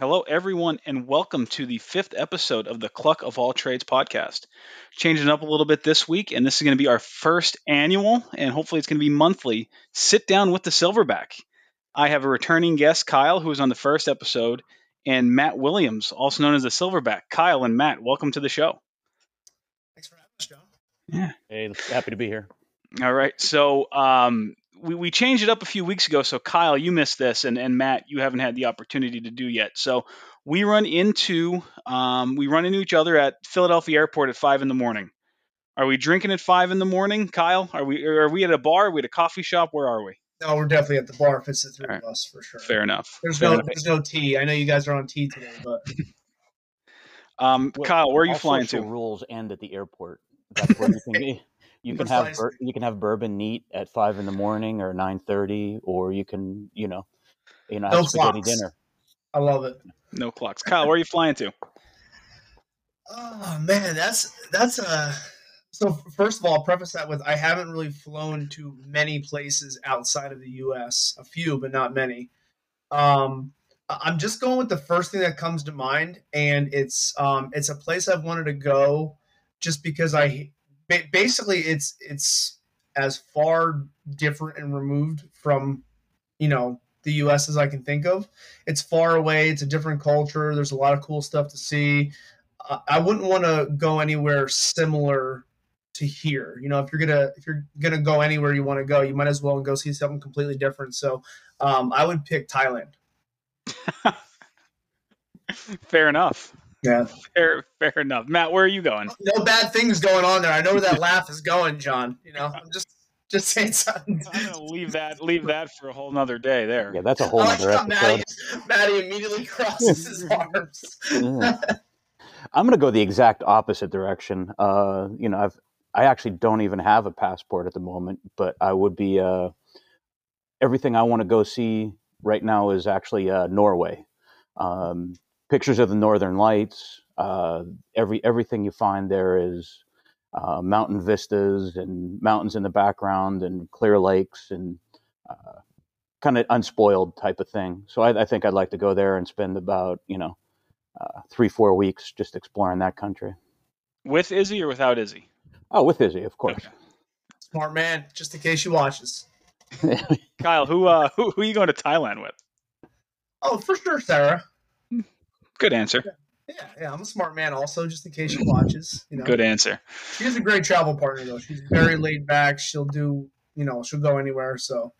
Hello, everyone, and welcome to the fifth episode of the Cluck of All Trades podcast. Changing up a little bit this week, and this is going to be our first annual, and hopefully it's going to be monthly, sit down with the Silverback. I have a returning guest, Kyle, who was on the first episode, and Matt Williams, also known as the Silverback. Kyle and Matt, welcome to the show. Thanks for having us, John. Yeah. Hey, happy to be here. All right. So, um, we, we changed it up a few weeks ago. So Kyle, you missed this, and, and Matt, you haven't had the opportunity to do yet. So we run into um, we run into each other at Philadelphia Airport at five in the morning. Are we drinking at five in the morning, Kyle? Are we are we at a bar? Are we at a coffee shop? Where are we? No, we're definitely at the bar if it's the three All right. of us for sure. Fair enough. There's Fair no enough. there's no tea. I know you guys are on tea today, but Um, Well, Kyle, where are you flying to? rules end at the airport. That's where you can you can have bur- you can have bourbon neat at five in the morning or nine thirty, or you can you know you know have No spaghetti clocks. dinner. I love it. No clocks. Kyle, where are you flying to? Oh man, that's that's uh so first of all, I'll preface that with I haven't really flown to many places outside of the US. A few, but not many. Um I- I'm just going with the first thing that comes to mind, and it's um it's a place I've wanted to go just because I ba- basically it's it's as far different and removed from you know the US as I can think of. It's far away, it's a different culture, there's a lot of cool stuff to see. I- I wouldn't want to go anywhere similar to here. You know, if you're gonna if you're gonna go anywhere you want to go, you might as well go see something completely different. So, um, I would pick Thailand. Fair enough. Yeah, Fair, fair enough. Matt, where are you going? no bad things going on there. I know where that laugh is going, John. You know, I'm just just saying something. I'm gonna leave that leave that for a whole nother day. There. Yeah, that's a whole I like other how Maddie, episode. Maddie immediately crosses his arms. Yeah. I'm going to go the exact opposite direction. Uh, you know, I've I actually don't even have a passport at the moment, but I would be. Uh, everything I want to go see right now is actually uh, Norway. Um, pictures of the Northern Lights. Uh, every everything you find there is uh, mountain vistas and mountains in the background and clear lakes and uh, kind of unspoiled type of thing. So I, I think I'd like to go there and spend about you know uh, three four weeks just exploring that country. With Izzy or without Izzy? Oh, with Izzy, of course. Smart man, just in case she watches. Kyle, who uh who, who are you going to Thailand with? Oh, for sure, Sarah. Good answer. Yeah, yeah, I'm a smart man. Also, just in case she watches. You know, Good answer. She's a great travel partner, though. She's very laid back. She'll do, you know, she'll go anywhere. So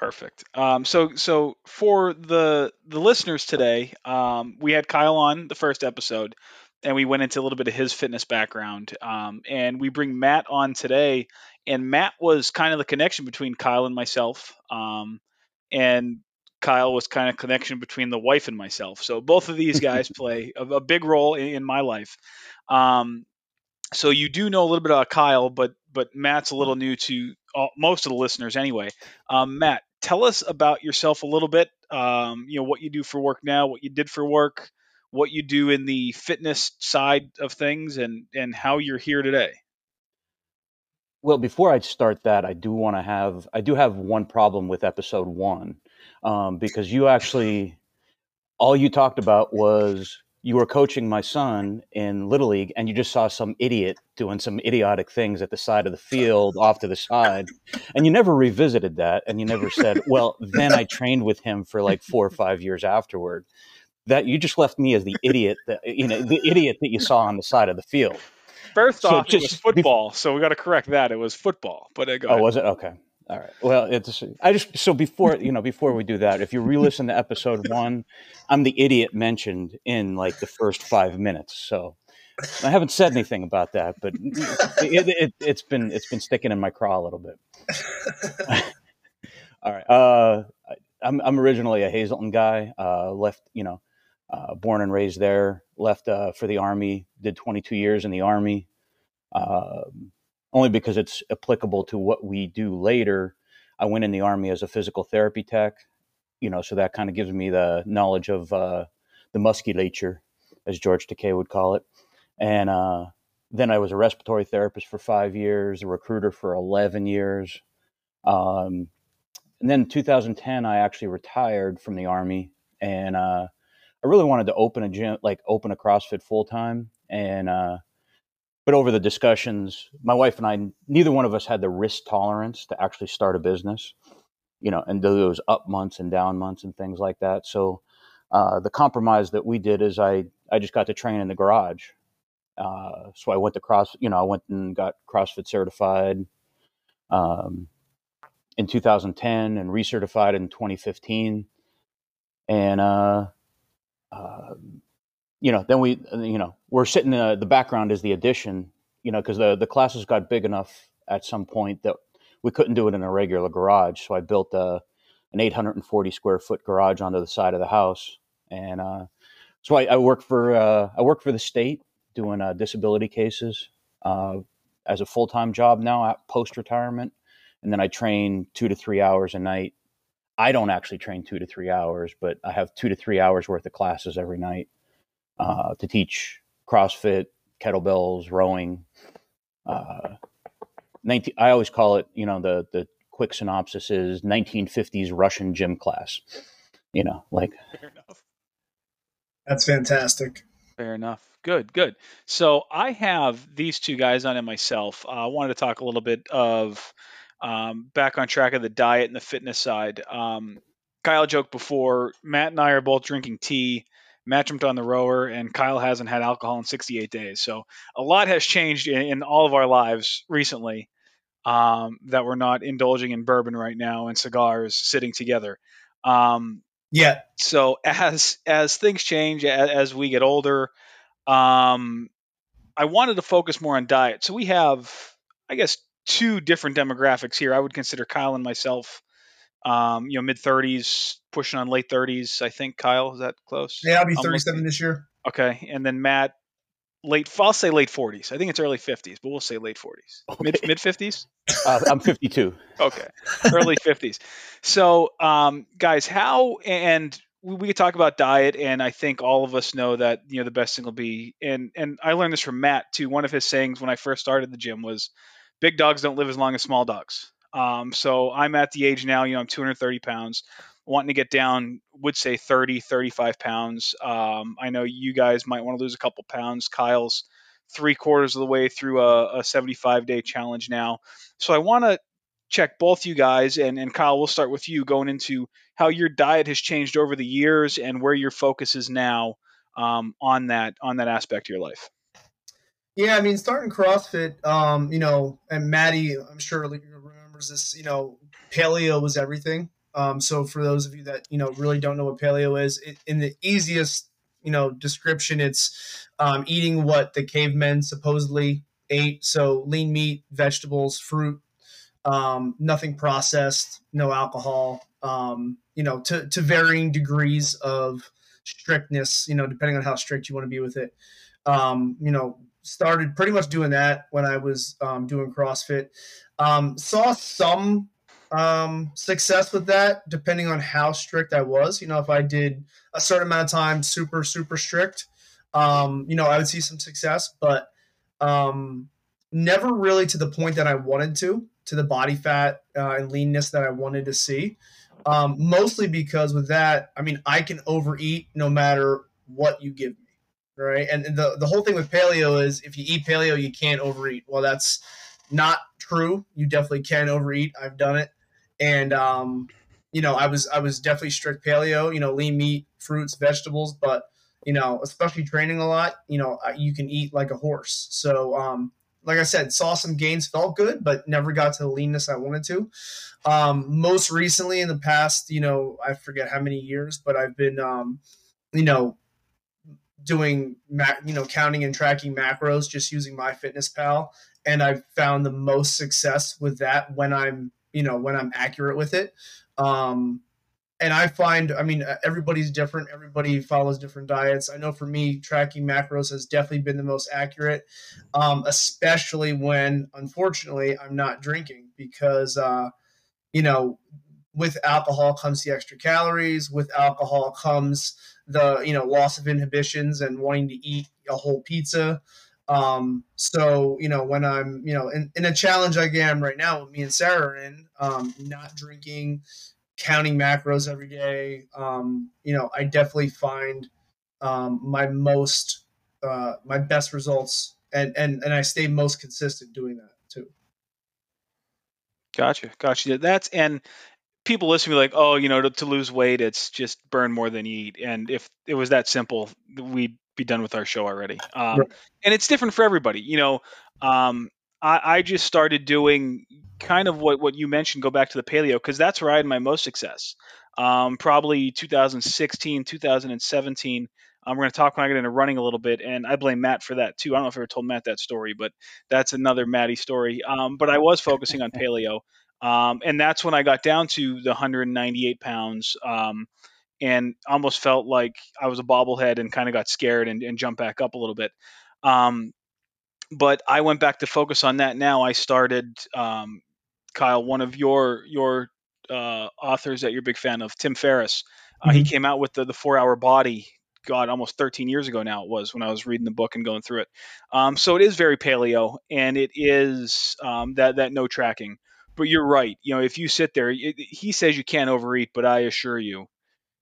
Perfect. Um, so so for the the listeners today, um, we had Kyle on the first episode, and we went into a little bit of his fitness background. Um, and we bring Matt on today, and Matt was kind of the connection between Kyle and myself. Um, and Kyle was kind of connection between the wife and myself. So both of these guys play a, a big role in, in my life. Um, so you do know a little bit about Kyle, but but Matt's a little new to all, most of the listeners anyway. Um, Matt, tell us about yourself a little bit. Um, you know what you do for work now, what you did for work, what you do in the fitness side of things, and and how you're here today. Well, before I start that, I do want to have I do have one problem with episode one um, because you actually all you talked about was you were coaching my son in little league and you just saw some idiot doing some idiotic things at the side of the field off to the side and you never revisited that and you never said well then i trained with him for like four or five years afterward that you just left me as the idiot that you know the idiot that you saw on the side of the field First So off, it was just football, so we got to correct that. It was football, but uh, Oh, was it? Okay. All right. Well, it's I just so before you know before we do that, if you re-listen to episode one, I'm the idiot mentioned in like the first five minutes. So I haven't said anything about that, but it, it, it's been it's been sticking in my craw a little bit. All right. Uh, I'm I'm originally a Hazleton guy. Uh, left you know, uh, born and raised there. Left uh, for the army. Did 22 years in the army. Um only because it's applicable to what we do later. I went in the army as a physical therapy tech, you know, so that kind of gives me the knowledge of uh, the musculature, as George Takei would call it. And uh, then I was a respiratory therapist for five years, a recruiter for 11 years, Um, and then 2010, I actually retired from the army, and uh, I really wanted to open a gym, like open a CrossFit full time. And uh, but over the discussions, my wife and I, neither one of us had the risk tolerance to actually start a business, you know, and those up months and down months and things like that. So uh, the compromise that we did is I I just got to train in the garage. Uh, so I went to cross, you know, I went and got CrossFit certified um, in 2010 and recertified in 2015. And uh, uh, you know, then we, you know, we're sitting. Uh, the background is the addition, you know, because the the classes got big enough at some point that we couldn't do it in a regular garage. So I built a uh, an 840 square foot garage onto the side of the house, and uh, so I, I work for uh, I work for the state doing uh, disability cases as a full time job now at post retirement, and then I train two to three hours a night. I don't actually train two to three hours, but I have two to three hours worth of classes every night uh, to teach CrossFit, kettlebells, rowing. Uh, 19, I always call it, you know, the the quick synopsis is 1950s Russian gym class. You know, like Fair enough. that's fantastic. Fair enough. Good, good. So I have these two guys on it myself. Uh, I wanted to talk a little bit of um, back on track of the diet and the fitness side. Um, Kyle joked before, Matt and I are both drinking tea. Matt jumped on the rower, and Kyle hasn't had alcohol in 68 days. So a lot has changed in, in all of our lives recently um, that we're not indulging in bourbon right now and cigars sitting together. Um, yeah. So as as things change, as, as we get older, um, I wanted to focus more on diet. So we have, I guess, two different demographics here. I would consider Kyle and myself, um, you know, mid thirties, pushing on late thirties. I think Kyle is that close? Yeah, I'll be thirty-seven this year. Okay, and then Matt, late. I'll say late forties. I think it's early fifties, but we'll say late forties, okay. mid mid fifties. Uh, I'm 52. okay, early 50s. So, um, guys, how and we, we could talk about diet, and I think all of us know that you know the best thing will be. And and I learned this from Matt too. One of his sayings when I first started the gym was, "Big dogs don't live as long as small dogs." Um, so I'm at the age now. You know, I'm 230 pounds wanting to get down would say 30 35 pounds. Um, i know you guys might want to lose a couple pounds. Kyle's three quarters of the way through a, a 75 day challenge now. So i want to check both you guys and, and kyle we'll start with you going into how your diet has changed over the years and where your focus is now um, on that on that aspect of your life. Yeah i mean starting crossfit um, you know and maddie i'm sure remembers this you know paleo was everything um, so for those of you that you know really don't know what paleo is, it, in the easiest you know description, it's um, eating what the cavemen supposedly ate. So lean meat, vegetables, fruit, um, nothing processed, no alcohol. Um, you know, to to varying degrees of strictness. You know, depending on how strict you want to be with it. Um, you know, started pretty much doing that when I was um, doing CrossFit. Um, saw some um, success with that, depending on how strict I was. You know, if I did a certain amount of time super, super strict, um, you know, I would see some success, but um, never really to the point that I wanted to, to the body fat uh, and leanness that I wanted to see. Um, mostly because with that, I mean, I can overeat no matter what you give me, right? And the the whole thing with paleo is if you eat paleo, you can't overeat. Well, that's not true. You definitely can overeat. I've done it and um, you know, I was I was definitely strict paleo. You know, lean meat, fruits, vegetables, but you know, especially training a lot, you know, you can eat like a horse. So, um, like I said, saw some gains, felt good, but never got to the leanness I wanted to. Um, most recently, in the past, you know, I forget how many years, but I've been, um, you know, doing, you know, counting and tracking macros just using MyFitnessPal, and I've found the most success with that when I'm you know when i'm accurate with it. Um and i find i mean everybody's different everybody follows different diets. I know for me tracking macros has definitely been the most accurate um, especially when unfortunately i'm not drinking because uh, you know with alcohol comes the extra calories with alcohol comes the you know loss of inhibitions and wanting to eat a whole pizza um, so you know when I'm you know in, in a challenge I am right now with me and Sarah in, um, not drinking, counting macros every day. Um, you know, I definitely find um, my most uh, my best results, and and and I stay most consistent doing that too. Gotcha, gotcha. That's and people listen to me like, oh, you know, to, to, lose weight, it's just burn more than you eat. And if it was that simple, we'd be done with our show already. Um, right. And it's different for everybody. You know, um, I, I, just started doing kind of what, what you mentioned, go back to the paleo, because that's where I had my most success. Um, probably 2016, 2017. Um, we're going to talk when I get into running a little bit, and I blame Matt for that too. I don't know if I ever told Matt that story, but that's another Matty story. Um, but I was focusing on paleo. Um, and that's when I got down to the 198 pounds um, and almost felt like I was a bobblehead and kind of got scared and, and jumped back up a little bit. Um, but I went back to focus on that. Now I started, um, Kyle, one of your your uh, authors that you're a big fan of, Tim Ferriss. Uh, mm-hmm. He came out with the, the four hour body God, almost 13 years ago now it was when I was reading the book and going through it. Um, so it is very paleo, and it is um, that that no tracking but you're right. You know, if you sit there, it, he says you can't overeat, but I assure you,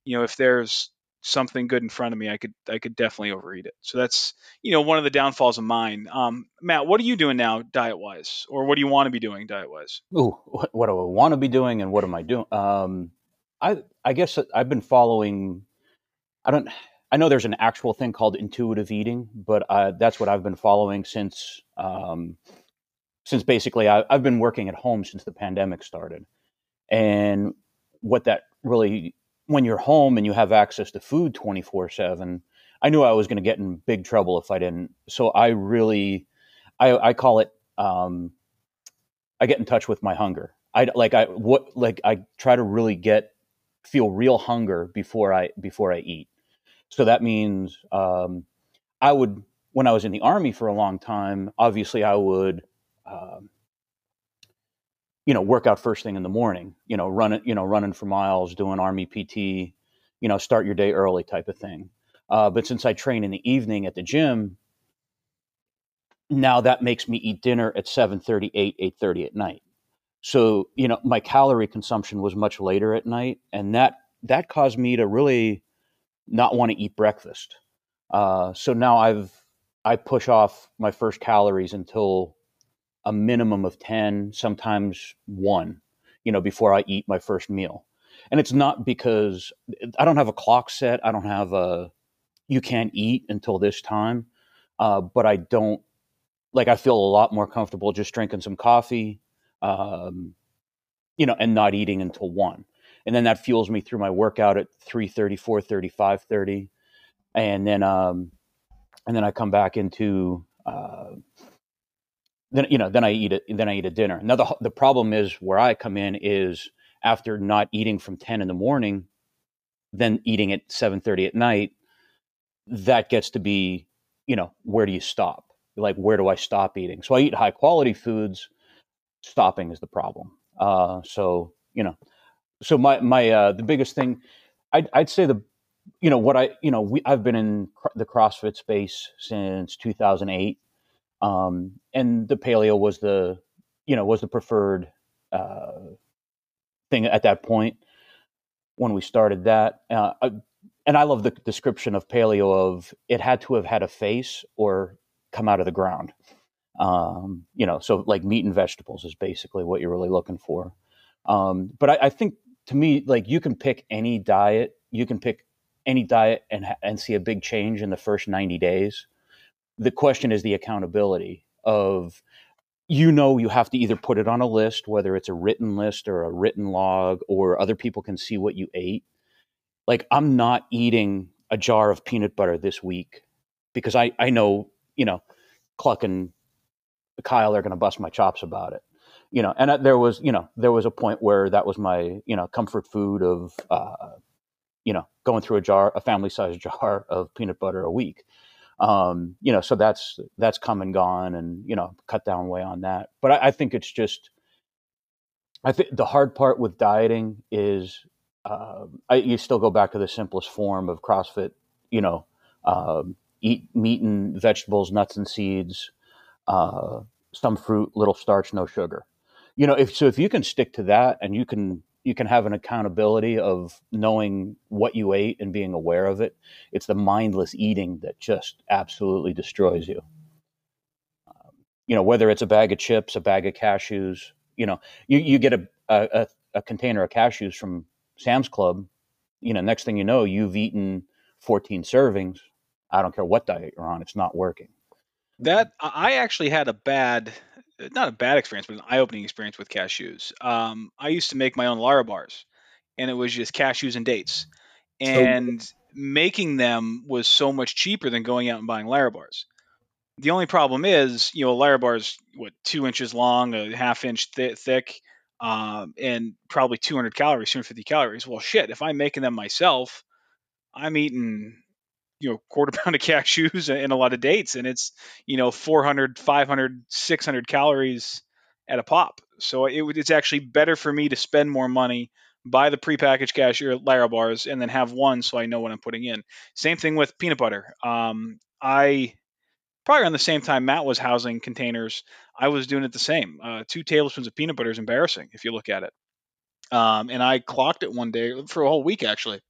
you know, if there's something good in front of me, I could I could definitely overeat it. So that's you know one of the downfalls of mine. Um, Matt, what are you doing now diet wise, or what do you want to be doing diet wise? Ooh, what, do I want to be doing, and what am I doing? Um, I I guess I've been following. I don't. I know there's an actual thing called intuitive eating, but uh, that's what I've been following since um, since basically I, I've been working at home since the pandemic started. And what that really, when you're home and you have access to food 24 7, I knew I was going to get in big trouble if I didn't. So I really, I, I call it, um, I get in touch with my hunger. I like, I, what, like, I try to really get, feel real hunger before I, before I eat. So that means, um, I would, when I was in the army for a long time, obviously I would um, you know, work out first thing in the morning, you know, running, you know, running for miles, doing army PT, you know, start your day early type of thing. Uh, but since I train in the evening at the gym, now that makes me eat dinner at 7.30 8 8.30 at night so you know my calorie consumption was much later at night and that that caused me to really not want to eat breakfast uh, so now i've i push off my first calories until a minimum of 10, sometimes one, you know, before I eat my first meal. And it's not because I don't have a clock set. I don't have a, you can't eat until this time. Uh, but I don't, like, I feel a lot more comfortable just drinking some coffee, um, you know, and not eating until one. And then that fuels me through my workout at 3.30, 4.30, 5.30. And then, um, and then I come back into, uh, then you know then I eat it then I eat a dinner. Now the the problem is where I come in is after not eating from ten in the morning, then eating at seven thirty at night. That gets to be you know where do you stop? Like where do I stop eating? So I eat high quality foods. Stopping is the problem. Uh, so you know, so my my uh, the biggest thing, I'd, I'd say the you know what I you know we I've been in the CrossFit space since 2008 um, and the paleo was the you know was the preferred uh, thing at that point when we started that. Uh, and I love the description of paleo of it had to have had a face or come out of the ground. Um, you know, so like meat and vegetables is basically what you're really looking for. Um, but I, I, think to me, like you can pick any diet, you can pick any diet and and see a big change in the first 90 days the question is the accountability of you know you have to either put it on a list whether it's a written list or a written log or other people can see what you ate. Like i'm not eating a jar of peanut butter this week because i i know you know cluck and kyle are going to bust my chops about it you know and there was you know there was a point where that was my you know comfort food of uh you know going through a jar a family sized jar of peanut butter a week um, you know, so that's that's come and gone, and you know, cut down way on that. But I, I think it's just, I think the hard part with dieting is, uh, I, you still go back to the simplest form of CrossFit. You know, um, eat meat and vegetables, nuts and seeds, uh, some fruit, little starch, no sugar. you know if so if you can stick to that and you can you can have an accountability of knowing what you ate and being aware of it. It's the mindless eating that just absolutely destroys you. Um, you know whether it's a bag of chips a bag of cashews you know you, you get a, a, a container of cashews from sam's club. You know next thing you know you've eaten 14 servings. I don't care what diet you're on it's not working. That i actually had a bad not a bad experience, but an eye-opening experience with cashews. Um, I used to make my own Larabars, and it was just cashews and dates, and so, making them was so much cheaper than going out and buying Larabars. The only problem is, you know, a Larabar's what two inches long, a half inch th- thick, um, and probably 200 calories, 250 calories. Well, shit, if I'm making them myself, I'm eating you know quarter pound of cashews and a lot of dates and it's you know 400 500 600 calories at a pop. So it, it's actually better for me to spend more money buy the prepackaged cashew Larabars and then have one so i know what i'm putting in. Same thing with peanut butter. Um, i probably around the same time matt was housing containers i was doing it the same. Uh, two tablespoons of peanut butter is embarrassing if you look at it. Um, and i clocked it one day for a whole week actually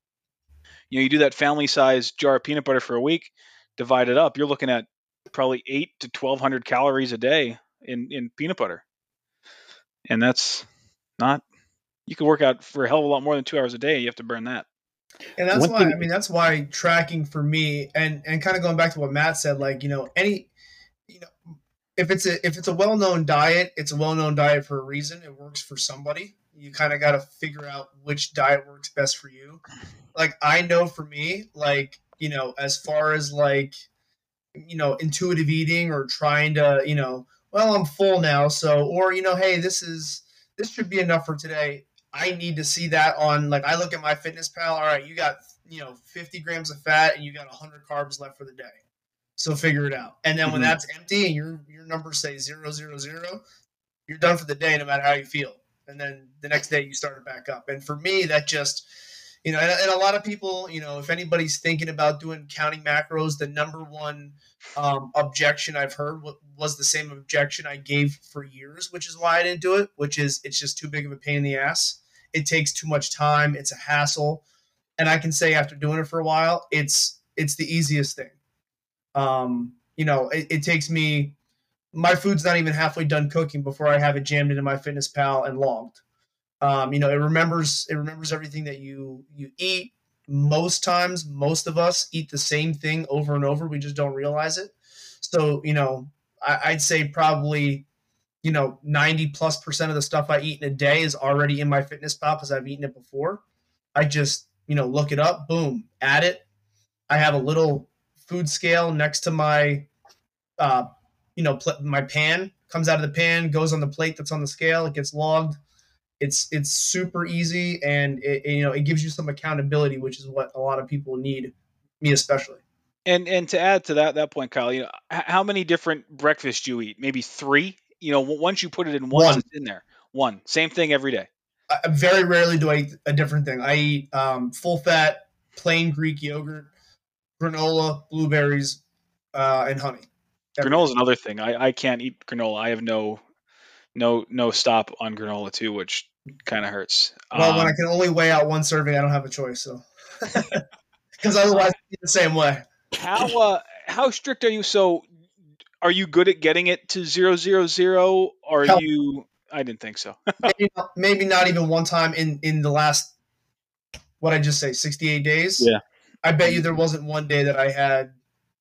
you know, you do that family size jar of peanut butter for a week, divide it up, you're looking at probably eight to twelve hundred calories a day in in peanut butter, and that's not. You can work out for a hell of a lot more than two hours a day. You have to burn that. And that's One why thing- I mean that's why tracking for me and and kind of going back to what Matt said, like you know any you know if it's a if it's a well known diet, it's a well known diet for a reason. It works for somebody. You kind of got to figure out which diet works best for you like I know for me, like you know, as far as like you know, intuitive eating or trying to, you know, well, I'm full now, so or you know, hey, this is this should be enough for today. I need to see that on like I look at MyFitnessPal. All right, you got you know 50 grams of fat and you got 100 carbs left for the day. So figure it out. And then mm-hmm. when that's empty and your your numbers say zero zero zero, you're done for the day no matter how you feel. And then the next day you start back up. And for me, that just you know, and, and, a lot of people, you know, if anybody's thinking about doing counting macros, the number one um, objection I've heard was the same objection I gave for years, which is why I didn't do it, which is it's just too big of a pain in the ass. It takes too much time. It's a hassle. And I can say after doing it for a while, it's it's the easiest thing. Um, you know, it, it takes me my food's not even halfway done cooking before I have it jammed into MyFitnessPal and logged. Um, you know, it remembers it remembers everything that you you eat. Most times, most of us eat the same thing over and over. We just don't realize it. So, you know, I, I'd say probably, you know, ninety plus percent of the stuff I eat in a day is already in MyFitnessPal because I've eaten it before. I just, you know, look it up, boom, add it. I have a little food scale next to my, uh, you know, pl- my pan comes out of the pan, goes on the plate that's on the scale, it gets logged. It's it's super easy and it, you know it gives you some accountability which is what a lot of people need me especially. And and to add to that that point kyle you know how many different breakfasts do you eat? Maybe three? You know once you put it in once one. it's in there. One. Same thing every day. I, very rarely do i eat a different thing. I eat um, full fat plain greek yogurt granola blueberries uh, and honey granola is another thing I, I can't eat granola i have no no no stop on granola too, which kind of hurts. Well, um, when I um, can only weigh out one serving, I don't have a choice. So because otherwise, the same way. How uh, how strict are you? So, are you good at getting it to zero zero zero? Or are you? I didn't think so. maybe, not, maybe not even one time in in the last what I just say sixty eight days. Yeah, I bet you there wasn't one day that I had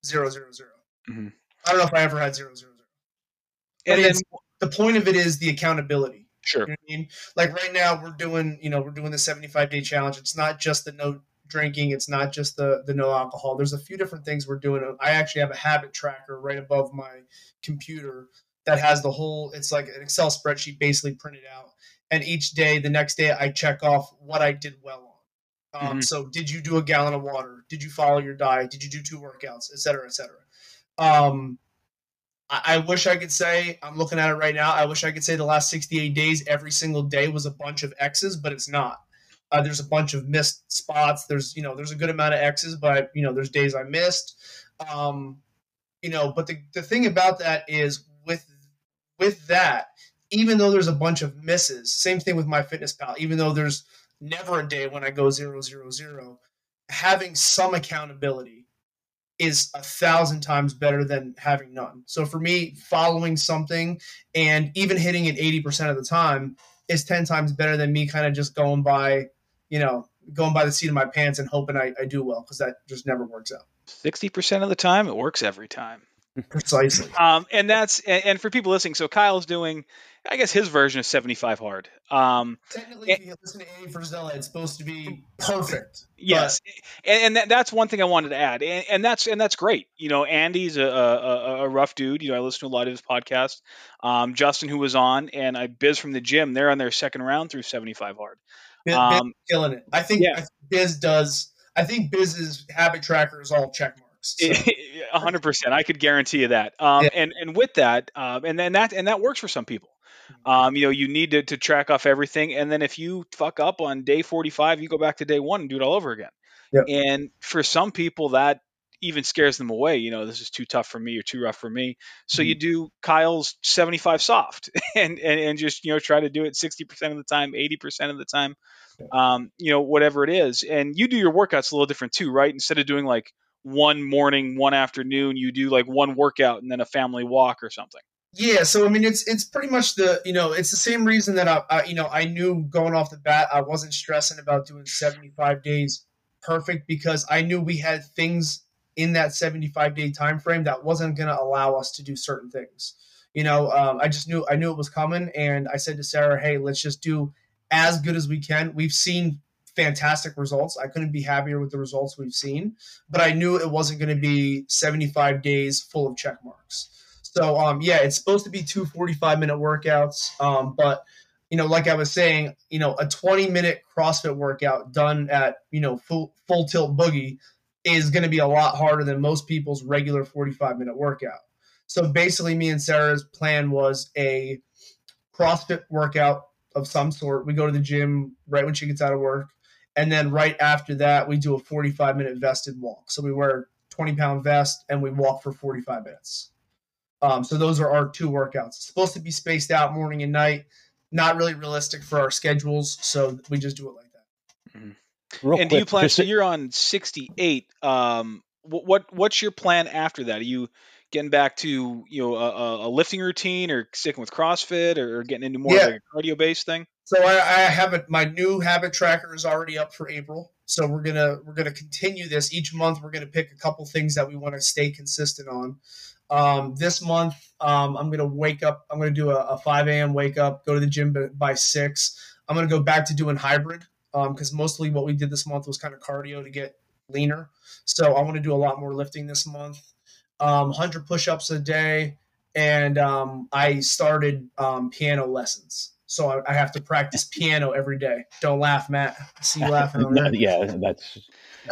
zero zero zero. Mm-hmm. I don't know if I ever had zero zero zero. And then the point of it is the accountability. Sure. You know I mean, like right now we're doing, you know, we're doing the 75 day challenge. It's not just the no drinking. It's not just the the no alcohol. There's a few different things we're doing. I actually have a habit tracker right above my computer that has the whole. It's like an Excel spreadsheet basically printed out. And each day, the next day, I check off what I did well on. Um, mm-hmm. So, did you do a gallon of water? Did you follow your diet? Did you do two workouts, et cetera, et cetera? Um, I, wish I could say I'm looking at it right now. I wish I could say the last 68 days, every single day was a bunch of X's, but it's not. Uh, there's a bunch of missed spots. There's you know there's a good amount of X's, but you know there's days I missed. Um, you know, but the the thing about that is with with that, even though there's a bunch of misses, same thing with MyFitnessPal. even though there's never a day when I go zero zero zero, having some accountability is a thousand times better than having none. So for me, following something and even hitting it 80% of the time is 10 times better than me kind of just going by, you know, going by the seat of my pants and hoping I, I do well because that just never works out. 60% of the time, it works every time. Precisely. Um, and that's and, and, for people listening, so Kyle's doing, I guess his version of 75 hard. Um, Technically, and, if you listen to Andy Frisella, it's supposed to be perfect. Yes, but. and, and that, that's one thing I wanted to add, and, and that's and that's great. You know, Andy's a, a, a, rough dude. You know, I listen to a lot of his podcast. Um, Justin, who was on, and I Biz from the gym, they're on their second round through 75 hard. Biz, um, Biz killing it. I think, yeah. I think Biz does. I think Biz's habit tracker is all check hundred percent. I could guarantee you that. Um, yeah. And and with that, um, and then that and that works for some people. Mm-hmm. Um, you know, you need to, to track off everything, and then if you fuck up on day forty five, you go back to day one and do it all over again. Yep. And for some people, that even scares them away. You know, this is too tough for me or too rough for me. So mm-hmm. you do Kyle's 75 soft and, and, and just, you know, try to do it 60% of the time, 80% of the time, um, you know, whatever it is. And you do your workouts a little different too, right? Instead of doing like one morning, one afternoon, you do like one workout and then a family walk or something. Yeah, so I mean, it's it's pretty much the you know it's the same reason that I, I you know I knew going off the bat I wasn't stressing about doing seventy five days perfect because I knew we had things in that seventy five day time frame that wasn't going to allow us to do certain things. You know, um, I just knew I knew it was coming, and I said to Sarah, "Hey, let's just do as good as we can." We've seen fantastic results. I couldn't be happier with the results we've seen, but I knew it wasn't going to be 75 days full of check marks. So, um, yeah, it's supposed to be two 45 minute workouts. Um, but, you know, like I was saying, you know, a 20 minute CrossFit workout done at, you know, full, full tilt boogie is going to be a lot harder than most people's regular 45 minute workout. So basically, me and Sarah's plan was a CrossFit workout of some sort. We go to the gym right when she gets out of work. And then right after that, we do a 45 minute vested walk. So we wear 20 pound vest and we walk for 45 minutes. Um, so those are our two workouts. It's supposed to be spaced out morning and night. Not really realistic for our schedules, so we just do it like that. Mm-hmm. and quick, do you plan? So you're on 68. Um, what what's your plan after that? Are you getting back to you know a, a lifting routine, or sticking with CrossFit, or getting into more yeah. like a cardio based thing? So I, I have it. My new habit tracker is already up for April. So we're gonna we're gonna continue this each month. We're gonna pick a couple things that we want to stay consistent on. Um, this month, um, I'm gonna wake up. I'm gonna do a, a 5 a.m. wake up, go to the gym by six. I'm gonna go back to doing hybrid because um, mostly what we did this month was kind of cardio to get leaner. So I want to do a lot more lifting this month. Um, 100 push-ups a day, and um, I started um, piano lessons so I, I, have to practice piano every day. Don't laugh, Matt. I see you laughing over there. yeah, that's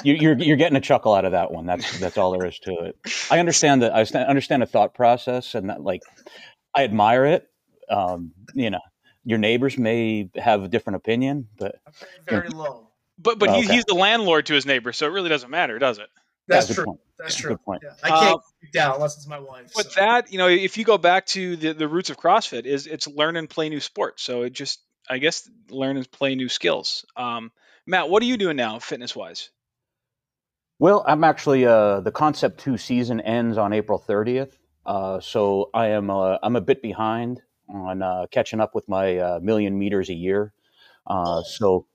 you, you're you're getting a chuckle out of that one. That's that's all there is to it. I understand that. I understand the thought process, and that like I admire it. Um, you know, your neighbors may have a different opinion, but very low. But but oh, he, he's the landlord to his neighbor, so it really doesn't matter, does it? That's yeah, true. Point. That's true. Good point. Yeah. I can't uh, down unless it's my wife. But so. that, you know, if you go back to the, the roots of CrossFit, is it's learn and play new sports. So it just, I guess, learn and play new skills. Um, Matt, what are you doing now, fitness wise? Well, I'm actually uh, the Concept Two season ends on April 30th, uh, so I am uh, I'm a bit behind on uh, catching up with my uh, million meters a year. Uh, so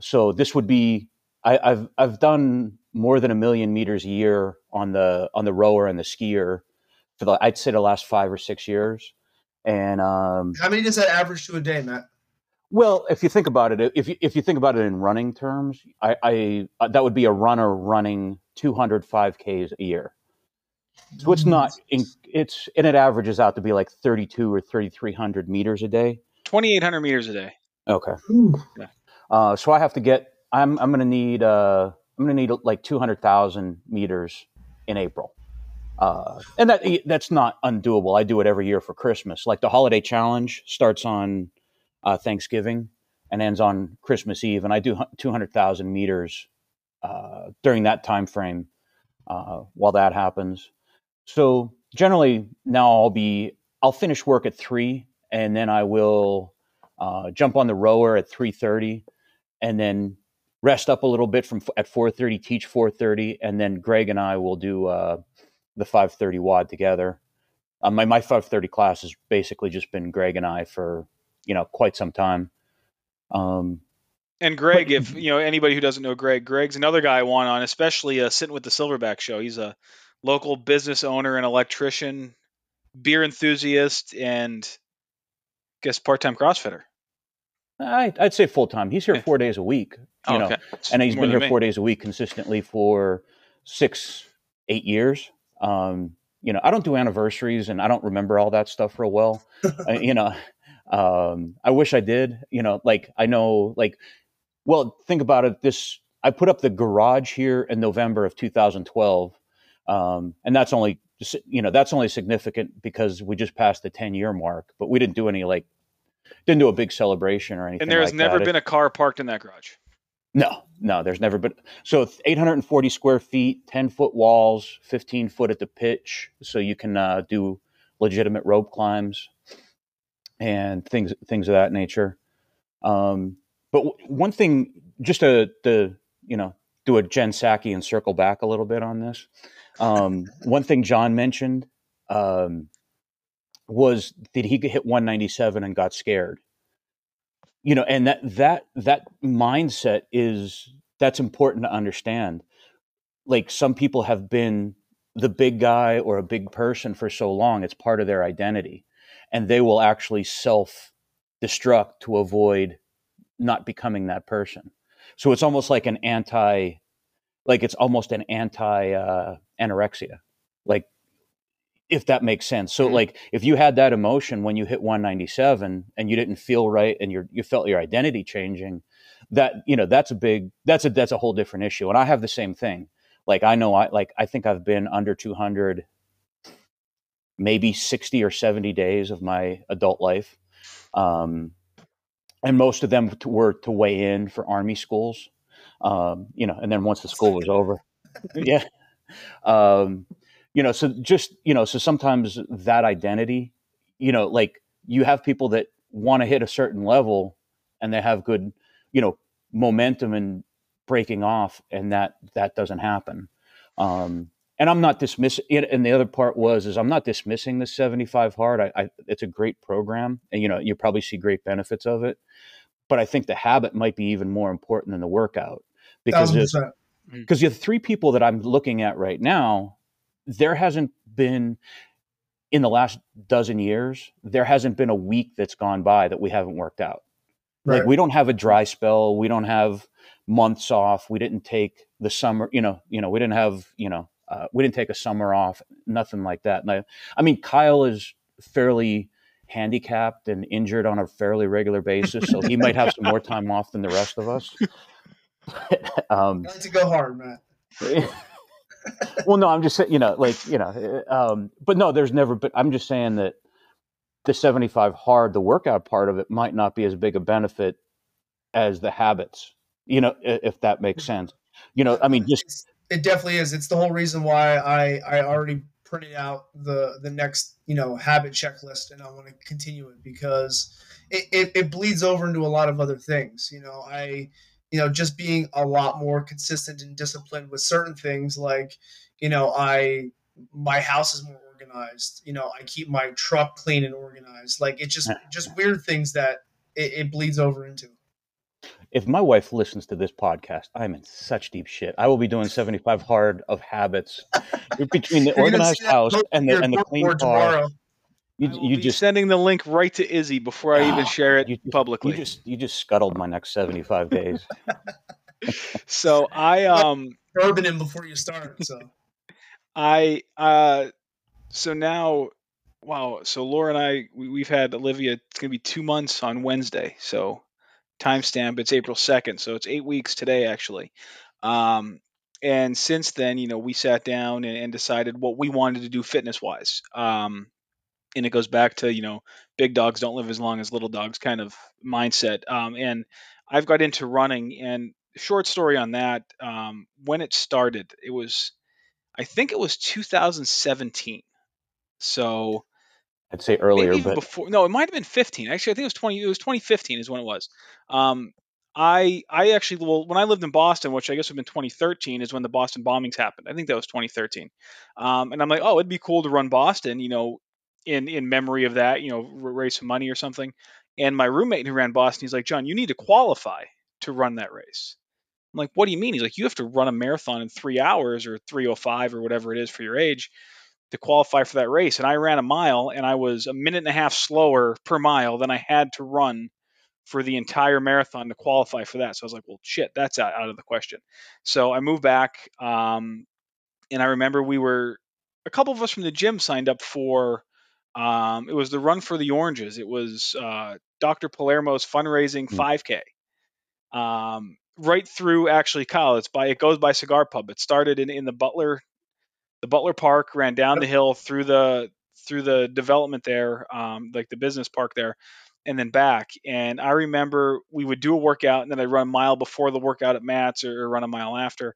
so this would be I, I've I've done more than a million meters a year on the on the rower and the skier for the I'd say the last five or six years. And um, how many does that average to a day, Matt? Well, if you think about it, if you if you think about it in running terms, I, I uh, that would be a runner running 205 Ks a year. So it's not in, it's and it averages out to be like 32 or 3300 meters a day. 2800 meters a day. Okay. Yeah. Uh, so I have to get. I'm I'm going to need. Uh, I'm going to need like 200,000 meters in April. Uh, and that that's not undoable. I do it every year for Christmas. Like the holiday challenge starts on uh, Thanksgiving and ends on Christmas Eve, and I do 200,000 meters uh, during that time frame uh, while that happens. So generally, now I'll be I'll finish work at three, and then I will uh, jump on the rower at 3:30, and then rest up a little bit from at 4:30, teach 4:30, and then Greg and I will do uh, the 5:30 WOD together. Uh, my my 5:30 class has basically just been Greg and I for you know quite some time. Um, and Greg, if you know anybody who doesn't know Greg, Greg's another guy I want on, especially uh, sitting with the Silverback Show. He's a local business owner and electrician, beer enthusiast, and I guess part-time CrossFitter. I, would say full time. He's here four days a week, you oh, know, okay. and he's been here me. four days a week consistently for six, eight years. Um, you know, I don't do anniversaries and I don't remember all that stuff real well. uh, you know, um, I wish I did. You know, like I know, like, well, think about it. This I put up the garage here in November of 2012, um, and that's only you know that's only significant because we just passed the 10 year mark, but we didn't do any like didn't do a big celebration or anything. And there has like never that. been a car parked in that garage. No, no, there's never been. So 840 square feet, 10 foot walls, 15 foot at the pitch, so you can uh, do legitimate rope climbs and things things of that nature. Um, but w- one thing, just to, to you know do a Jen Psaki and circle back a little bit on this. Um, one thing John mentioned um, was that he hit 197 and got scared? You know and that that that mindset is that's important to understand. Like some people have been the big guy or a big person for so long it's part of their identity and they will actually self destruct to avoid not becoming that person. So it's almost like an anti like it's almost an anti uh, anorexia. Like if that makes sense. So mm-hmm. like if you had that emotion when you hit 197 and you didn't feel right and you you felt your identity changing, that you know that's a big that's a that's a whole different issue. And I have the same thing. Like I know I like I think I've been under 200 maybe 60 or 70 days of my adult life. Um, and most of them were to weigh in for army schools. Um, you know, and then once the school was over, yeah. Um, you know so just you know so sometimes that identity you know like you have people that want to hit a certain level and they have good you know momentum and breaking off and that that doesn't happen. Um and i'm not dismissing it and the other part was is i'm not dismissing the 75 hard. I, I it's a great program and you know you probably see great benefits of it but i think the habit might be even more important than the workout because because you have three people that i'm looking at right now there hasn't been in the last dozen years there hasn't been a week that's gone by that we haven't worked out. Right. like we don't have a dry spell. We don't have months off. We didn't take the summer you know you know we didn't have you know uh, we didn't take a summer off nothing like that. And I, I mean kyle is fairly handicapped and injured on a fairly regular basis so he might have some more time off than the rest of us. Um, to go hard matt well, no, I'm just saying, you know, like, you know, um, but no, there's never, but I'm just saying that the 75 hard, the workout part of it might not be as big a benefit as the habits, you know, if that makes sense. You know, I mean, just. It definitely is. It's the whole reason why I, I already printed out the, the next, you know, habit checklist and I want to continue it because it, it, it bleeds over into a lot of other things. You know, I, you know, just being a lot more consistent and disciplined with certain things like, you know, I my house is more organized. You know, I keep my truck clean and organized. Like it's just just weird things that it, it bleeds over into. If my wife listens to this podcast, I'm in such deep shit. I will be doing 75 hard of habits between the organized house and the and the clean car. Tomorrow. You, you just sending the link right to Izzy before I even share it you, publicly. You just you just scuttled my next seventy five days. so I um urban him before you start. So I uh so now wow so Laura and I we, have had Olivia. It's gonna be two months on Wednesday. So timestamp it's April second. So it's eight weeks today actually. Um, and since then, you know, we sat down and, and decided what we wanted to do fitness wise. Um, and it goes back to you know big dogs don't live as long as little dogs kind of mindset um, and i've got into running and short story on that um, when it started it was i think it was 2017 so I'd say earlier, but before. No, it might have been 15. Actually, I think it was 20. It was 2015 is when it was. Um, I I actually well when I lived in Boston, which I guess would have been 2013, is when the Boston bombings happened. I think that was 2013. Um, and I'm like, oh, it'd be cool to run Boston, you know, in in memory of that, you know, raise some money or something. And my roommate who ran Boston, he's like, John, you need to qualify to run that race. I'm like, what do you mean? He's like, you have to run a marathon in three hours or 305 or whatever it is for your age to qualify for that race. And I ran a mile and I was a minute and a half slower per mile than I had to run for the entire marathon to qualify for that. So I was like, well, shit, that's out, out of the question. So I moved back. Um, and I remember we were, a couple of us from the gym signed up for, um, it was the Run for the Oranges. It was uh, Dr. Palermo's fundraising 5K. Um, right through actually Kyle. It's by it goes by Cigar Pub. It started in, in the Butler the Butler Park, ran down the hill through the through the development there, um, like the business park there, and then back. And I remember we would do a workout, and then I'd run a mile before the workout at Matt's, or, or run a mile after.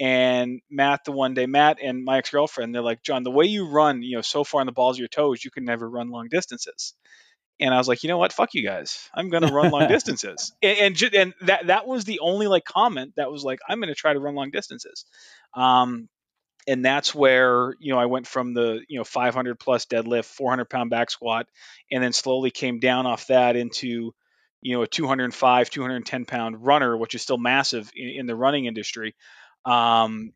And Matt, the one day, Matt and my ex girlfriend, they're like, John, the way you run, you know, so far on the balls of your toes, you can never run long distances. And I was like, you know what? Fuck you guys. I'm going to run long distances. And, and, and that that was the only like comment that was like, I'm going to try to run long distances. Um, and that's where you know I went from the you know 500 plus deadlift, 400 pound back squat, and then slowly came down off that into you know a 205, 210 pound runner, which is still massive in, in the running industry. Um,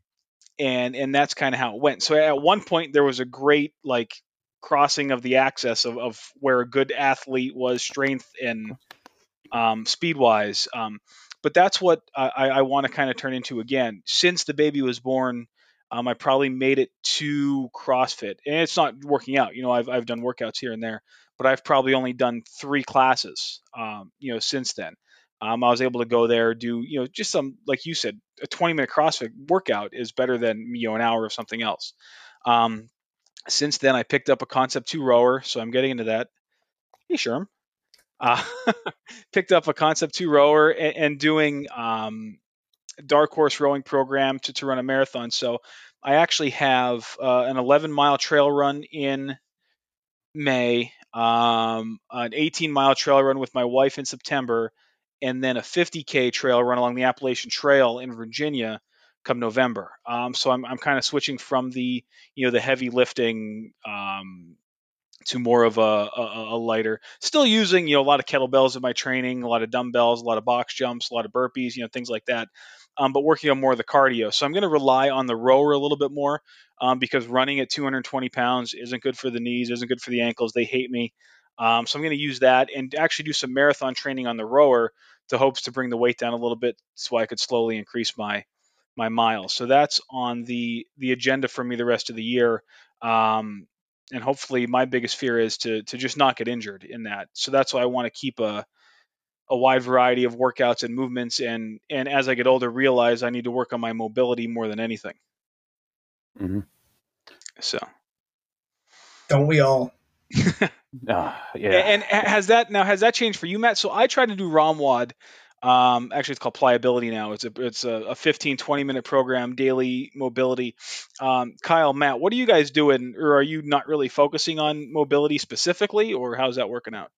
and and that's kind of how it went. So at one point there was a great like crossing of the axis of, of where a good athlete was strength and um, speed wise. Um, but that's what I, I want to kind of turn into again. Since the baby was born, um, I probably made it to CrossFit, and it's not working out. You know, I've I've done workouts here and there, but I've probably only done three classes. Um, you know, since then, um, I was able to go there, do you know, just some like you said, a 20 minute CrossFit workout is better than you know an hour of something else. Um, since then, I picked up a Concept Two rower, so I'm getting into that. Hey, Sherm. Uh, picked up a Concept Two rower and, and doing um, dark horse rowing program to, to run a marathon. So I actually have uh, an 11 mile trail run in May, um, an 18 mile trail run with my wife in September, and then a 50k trail run along the Appalachian Trail in Virginia come November. Um, so I'm, I'm kind of switching from the you know the heavy lifting um, to more of a, a, a, lighter. Still using you know a lot of kettlebells in my training, a lot of dumbbells, a lot of box jumps, a lot of burpees, you know things like that um, but working on more of the cardio. So I'm going to rely on the rower a little bit more um, because running at 220 pounds isn't good for the knees, isn't good for the ankles. They hate me. Um, so I'm going to use that and actually do some marathon training on the rower to hopes to bring the weight down a little bit so I could slowly increase my my miles. So that's on the the agenda for me the rest of the year. Um, and hopefully my biggest fear is to to just not get injured in that. So that's why I want to keep a a wide variety of workouts and movements and and as I get older realize I need to work on my mobility more than anything. Mm-hmm. So don't we all? Uh, yeah. And, has that now has that changed for you, Matt? So I tried to do ROMWOD. Um, actually, it's called Pliability now. It's a it's a, a 15 20 minute program, daily mobility. Um, Kyle, Matt, what are you guys doing, or are you not really focusing on mobility specifically, or how's that working out?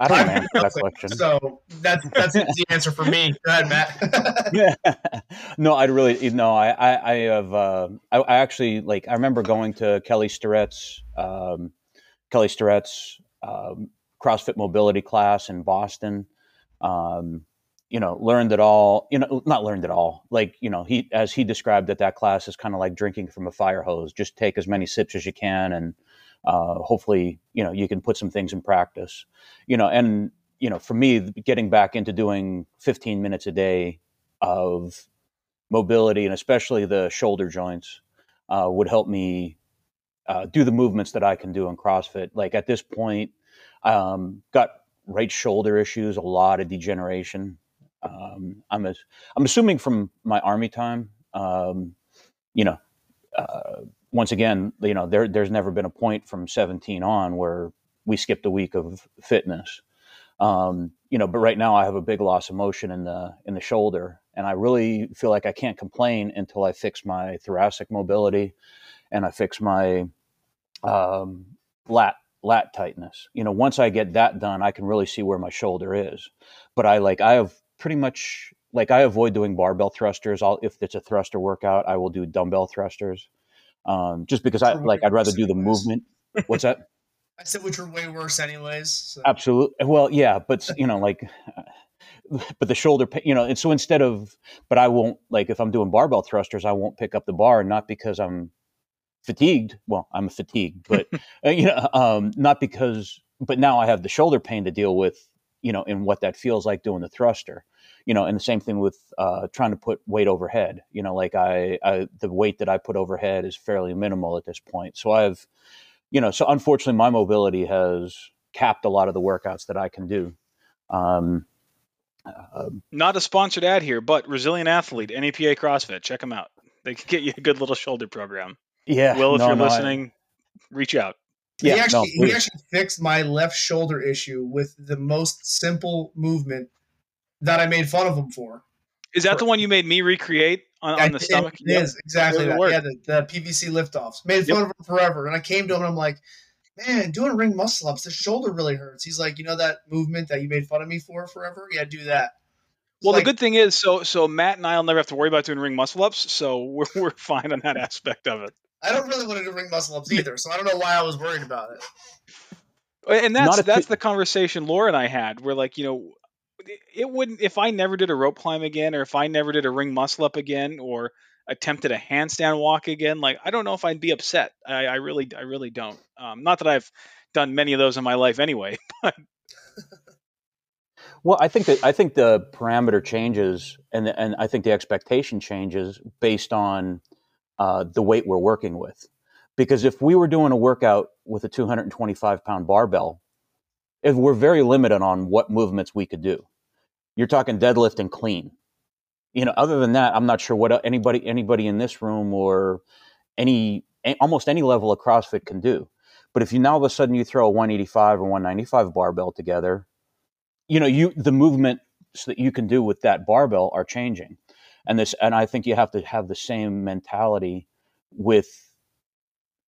I don't answer that question. So that's that's the answer for me. Go ahead, Matt. yeah. No, I'd really no. I I, I have uh, I, I, actually like I remember going to Kelly Starrett's um, Kelly Starrett's um, CrossFit mobility class in Boston. Um, you know, learned it all. You know, not learned it all. Like you know, he as he described that that class is kind of like drinking from a fire hose. Just take as many sips as you can and uh, hopefully you know you can put some things in practice. You know and you know for me getting back into doing 15 minutes a day of mobility and especially the shoulder joints uh, would help me uh, do the movements that i can do in crossfit. Like at this point um, got right shoulder issues a lot of degeneration. Um, I'm, a, I'm assuming from my army time um, you know uh, once again, you know, there, there's never been a point from 17 on where we skipped a week of fitness. Um, you know, but right now I have a big loss of motion in the in the shoulder, and I really feel like I can't complain until I fix my thoracic mobility, and I fix my um, lat lat tightness. You know, once I get that done, I can really see where my shoulder is. But I like I have pretty much like I avoid doing barbell thrusters. I'll if it's a thruster workout, I will do dumbbell thrusters. Um, just because I like I'd rather do the movement. What's that? I said which were way worse anyways. So. Absolutely. Well, yeah, but you know, like, but the shoulder, you know, and so instead of, but I won't like if I'm doing barbell thrusters, I won't pick up the bar, not because I'm fatigued. Well, I'm fatigued, but uh, you know, um, not because. But now I have the shoulder pain to deal with, you know, and what that feels like doing the thruster, you know, and the same thing with uh, trying to put weight overhead. You know, like I, I, the weight that I put overhead is fairly minimal at this point, so I've, you know, so unfortunately, my mobility has capped a lot of the workouts that I can do. Um, uh, Not a sponsored ad here, but Resilient Athlete, NEPA CrossFit. Check them out. They can get you a good little shoulder program. Yeah. Will, if no, you're no, listening, I... reach out. Yeah, he actually, no, he actually fixed my left shoulder issue with the most simple movement that I made fun of him for. Is that for, the one you made me recreate on, on the it, stomach? It yep. is exactly that. Yeah, the, the PVC liftoffs. Made fun yep. of him forever, and I came to him and I'm like, "Man, doing ring muscle ups, the shoulder really hurts." He's like, "You know that movement that you made fun of me for forever? Yeah, do that." Well, like, the good thing is, so so Matt and I'll never have to worry about doing ring muscle ups, so we're we're fine on that aspect of it. I don't really want to do ring muscle ups either, so I don't know why I was worried about it. And that's that's the conversation Laura and I had. We're like, you know, it wouldn't if I never did a rope climb again, or if I never did a ring muscle up again, or attempted a handstand walk again. Like I don't know if I'd be upset. I, I really, I really don't. Um, not that I've done many of those in my life anyway, but. Well, I think that I think the parameter changes, and and I think the expectation changes based on uh, the weight we're working with. Because if we were doing a workout with a 225 pound barbell, if we're very limited on what movements we could do. You're talking deadlift and clean. You know, other than that, I'm not sure what uh, anybody anybody in this room or any almost any level of CrossFit can do. But if you now all of a sudden you throw a 185 or 195 barbell together, you know, you the movements that you can do with that barbell are changing. And this and I think you have to have the same mentality with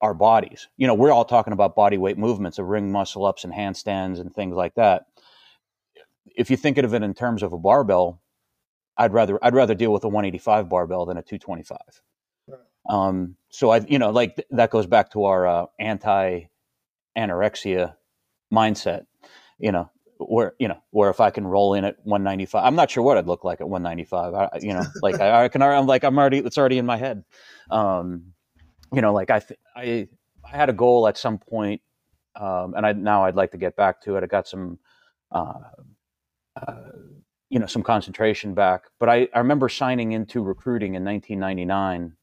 our bodies. You know, we're all talking about body weight movements of ring muscle ups and handstands and things like that. If you think of it in terms of a barbell, I'd rather I'd rather deal with a 185 barbell than a 225. Um, so I, you know, like th- that goes back to our uh, anti anorexia mindset. You know, where you know where if I can roll in at 195, I'm not sure what I'd look like at 195. I, you know, like I, I, can, I'm like I'm already it's already in my head. Um, you know, like I, th- I, I had a goal at some point, um, and I now I'd like to get back to it. I got some, uh, uh, you know, some concentration back. But I, I remember signing into recruiting in 1999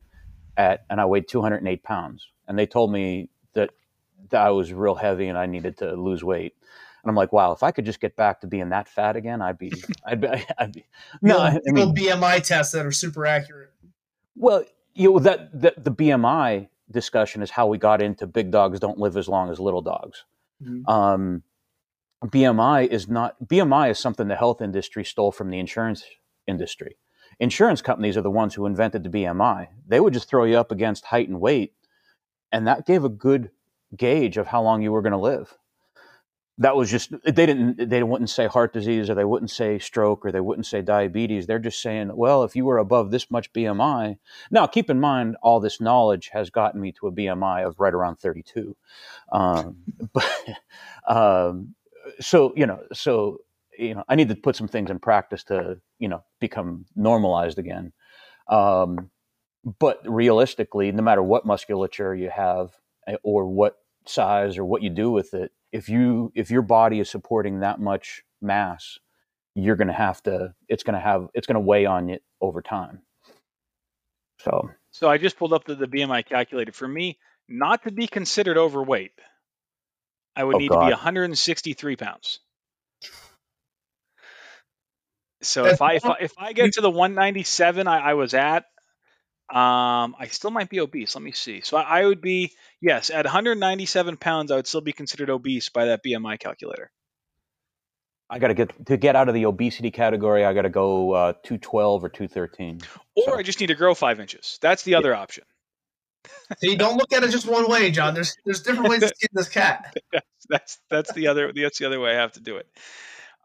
at, and I weighed 208 pounds, and they told me that, that I was real heavy and I needed to lose weight. And I'm like, wow, if I could just get back to being that fat again, I'd be, I'd be, I'd be. No, I mean, BMI tests that are super accurate. Well, you know that, that the BMI discussion is how we got into big dogs don't live as long as little dogs. Mm-hmm. Um, BMI is not BMI is something the health industry stole from the insurance industry. Insurance companies are the ones who invented the BMI. They would just throw you up against height and weight, and that gave a good gauge of how long you were going to live that was just they didn't they wouldn't say heart disease or they wouldn't say stroke or they wouldn't say diabetes. They're just saying well if you were above this much bmi now keep in mind all this knowledge has gotten me to a bmi of right around 32 um, but um, so you know so you know i need to put some things in practice to you know become normalized again. Um, but realistically no matter what musculature you have eh, or what size or what you do with it if you if your body is supporting that much mass you're going to have to it's going to have it's going to weigh on it over time. So. So i just pulled up the, the bmi calculator. For me not to be considered overweight i would oh, need God. to be 163 pounds. So if I, if I if I get to the 197 I, I was at, um, I still might be obese. Let me see. So I, I would be yes at 197 pounds. I would still be considered obese by that BMI calculator. I got to get to get out of the obesity category. I got to go uh, 212 or 213. Or so. I just need to grow five inches. That's the other yeah. option. See, don't look at it just one way, John. There's there's different ways to skin this cat. that's, that's that's the other that's the other way I have to do it.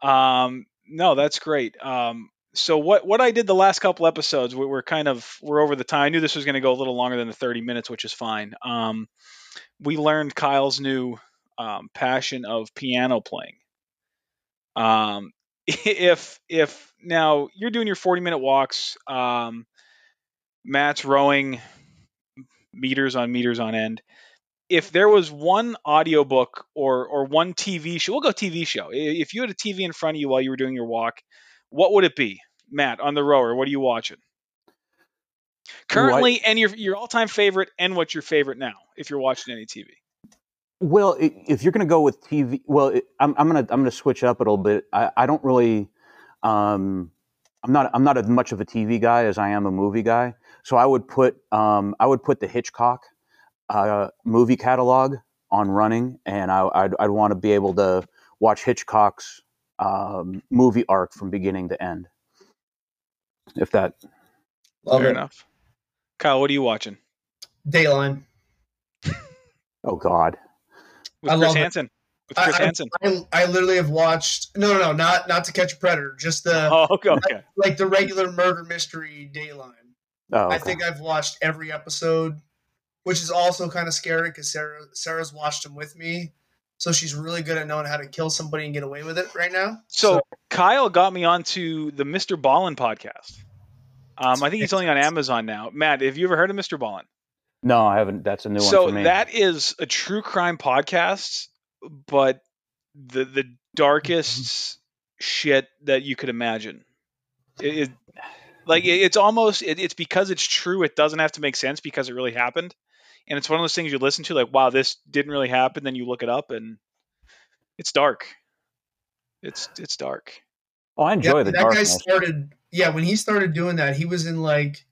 Um, no, that's great. Um, so what what I did the last couple episodes, we, we're kind of we're over the time. I knew this was going to go a little longer than the 30 minutes, which is fine. Um, we learned Kyle's new um, passion of piano playing. Um, if if now you're doing your 40 minute walks, um, Matt's rowing meters on meters on end. If there was one audiobook or or one TV show, we'll go TV show. If you had a TV in front of you while you were doing your walk, what would it be? Matt, on the rower, what are you watching? Currently, and your your all time favorite, and what's your favorite now, if you're watching any TV? Well, if you're going to go with TV, well, I'm, I'm going to I'm going to switch up a little bit. I, I don't really, um, I'm not I'm not as much of a TV guy as I am a movie guy. So I would put um, I would put the Hitchcock uh, movie catalog on running, and I, would I'd want to be able to watch Hitchcock's um, movie arc from beginning to end. If that Love fair it. enough. Kyle, what are you watching? Dateline. oh God. With I Chris Hansen. With Chris I, Hansen. I, I, literally have watched no no no not not to catch a predator just the oh, okay, okay. Like, like the regular murder mystery Dateline. Oh, okay. I think I've watched every episode, which is also kind of scary because Sarah Sarah's watched them with me, so she's really good at knowing how to kill somebody and get away with it right now. So, so. Kyle got me onto the Mr. Ballen podcast. Um, I think he's only on Amazon now. Matt, have you ever heard of Mr. Ballen? No, I haven't. That's a new so one. So that is a true crime podcast, but the the darkest shit that you could imagine. It, it, like it's almost it, it's because it's true. It doesn't have to make sense because it really happened, and it's one of those things you listen to like, wow, this didn't really happen. Then you look it up and it's dark. It's it's dark. Oh, I enjoy yeah, the that darkness. guy started. Yeah, when he started doing that, he was in like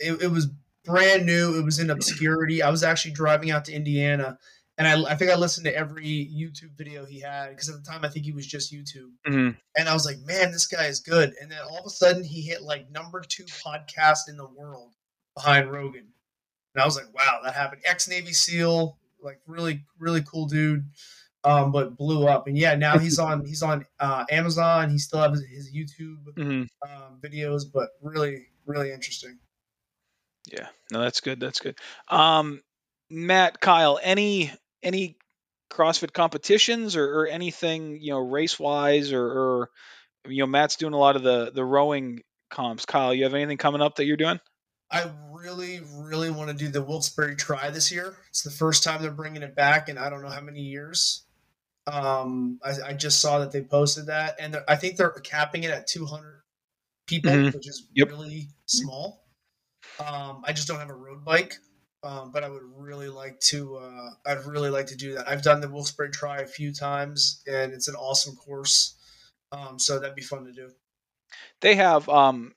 it, it was brand new. It was in obscurity. I was actually driving out to Indiana and I, I think I listened to every YouTube video he had because at the time I think he was just YouTube, mm-hmm. and I was like, man, this guy is good. And then all of a sudden he hit like number two podcast in the world behind Rogan, and I was like, wow, that happened. Ex Navy SEAL, like really really cool dude, um, but blew up. And yeah, now he's on he's on uh, Amazon. He still has his YouTube mm-hmm. um, videos, but really really interesting. Yeah, no, that's good. That's good. Um, Matt, Kyle, any any CrossFit competitions or, or anything, you know, race wise or, or, you know, Matt's doing a lot of the the rowing comps. Kyle, you have anything coming up that you're doing? I really, really want to do the Wilkes-Barre Tri this year. It's the first time they're bringing it back in I don't know how many years. Um, I, I just saw that they posted that, and I think they're capping it at 200 people, mm-hmm. which is yep. really small. Um, I just don't have a road bike, um, but I would really like to. Uh, I'd really like to do that. I've done the Wilkes-Barre Tri a few times, and it's an awesome course. Um, so that'd be fun to do. They have. Um,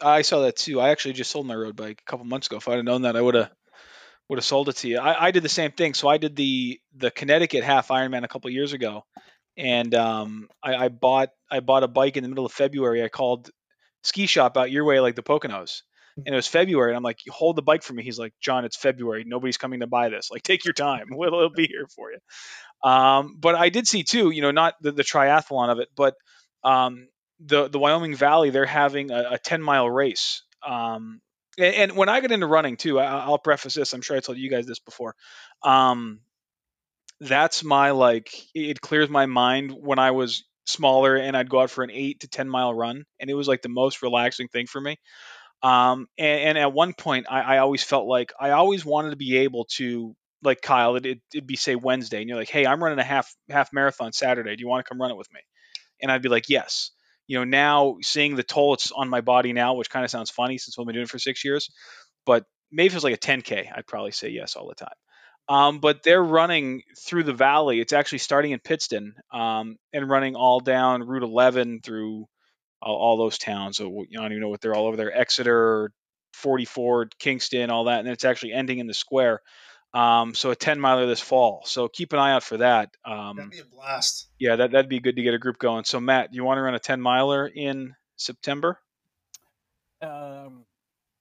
I saw that too. I actually just sold my road bike a couple months ago. If I'd have known that, I would have would have sold it to you. I, I, did the same thing. So I did the the Connecticut half Ironman a couple years ago, and um, I, I bought I bought a bike in the middle of February. I called ski shop out your way, like the Poconos, and it was February. And I'm like, hold the bike for me. He's like, John, it's February. Nobody's coming to buy this. Like, take your time. It'll, it'll be here for you. Um, but I did see too, you know, not the, the triathlon of it, but um, the the Wyoming Valley. They're having a, a 10 mile race. Um, and, and, when I get into running too, I, will preface this. I'm sure I told you guys this before. Um, that's my like. It clears my mind when I was smaller and I'd go out for an eight to 10 mile run, and it was like the most relaxing thing for me. Um, and, and, at one point, I, I, always felt like I always wanted to be able to, like Kyle, it, would be say Wednesday, and you're like, "Hey, I'm running a half half marathon Saturday. Do you want to come run it with me?" And I'd be like, "Yes." You know, now seeing the toll it's on my body now, which kind of sounds funny since we've been doing it for six years, but maybe if it was like a 10k, I'd probably say yes all the time. Um, but they're running through the valley. It's actually starting in Pittston um, and running all down Route 11 through all, all those towns. So you don't even know what they're all over there. Exeter, 44, Kingston, all that, and it's actually ending in the square. Um, so a 10 miler this fall. So keep an eye out for that. Um, that'd be a blast. Yeah, that that'd be good to get a group going. So Matt, you want to run a 10 miler in September? Um,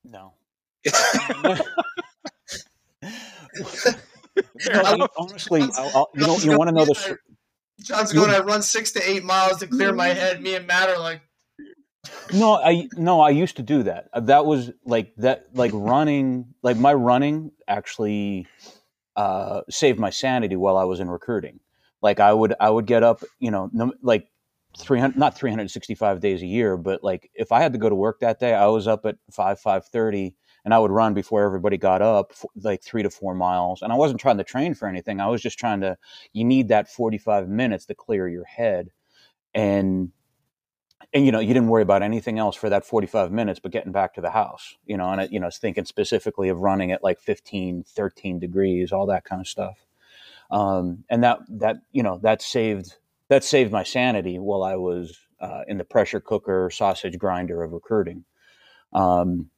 no. honestly, I'll, I'll, you know, you want to know the. John's going. I run six to eight miles to clear my head. Me and Matt are like. No, I no, I used to do that. That was like that, like running. Like my running actually uh, saved my sanity while I was in recruiting. Like I would, I would get up, you know, no, like 300 not 365 days a year but like if i had to go to work that day i was up at 5 5.30 and i would run before everybody got up like three to four miles and i wasn't trying to train for anything i was just trying to you need that 45 minutes to clear your head and and you know you didn't worry about anything else for that 45 minutes but getting back to the house you know and it, you know thinking specifically of running at like 15 13 degrees all that kind of stuff um, and that that you know that saved that saved my sanity while I was uh, in the pressure cooker sausage grinder of recruiting. Um,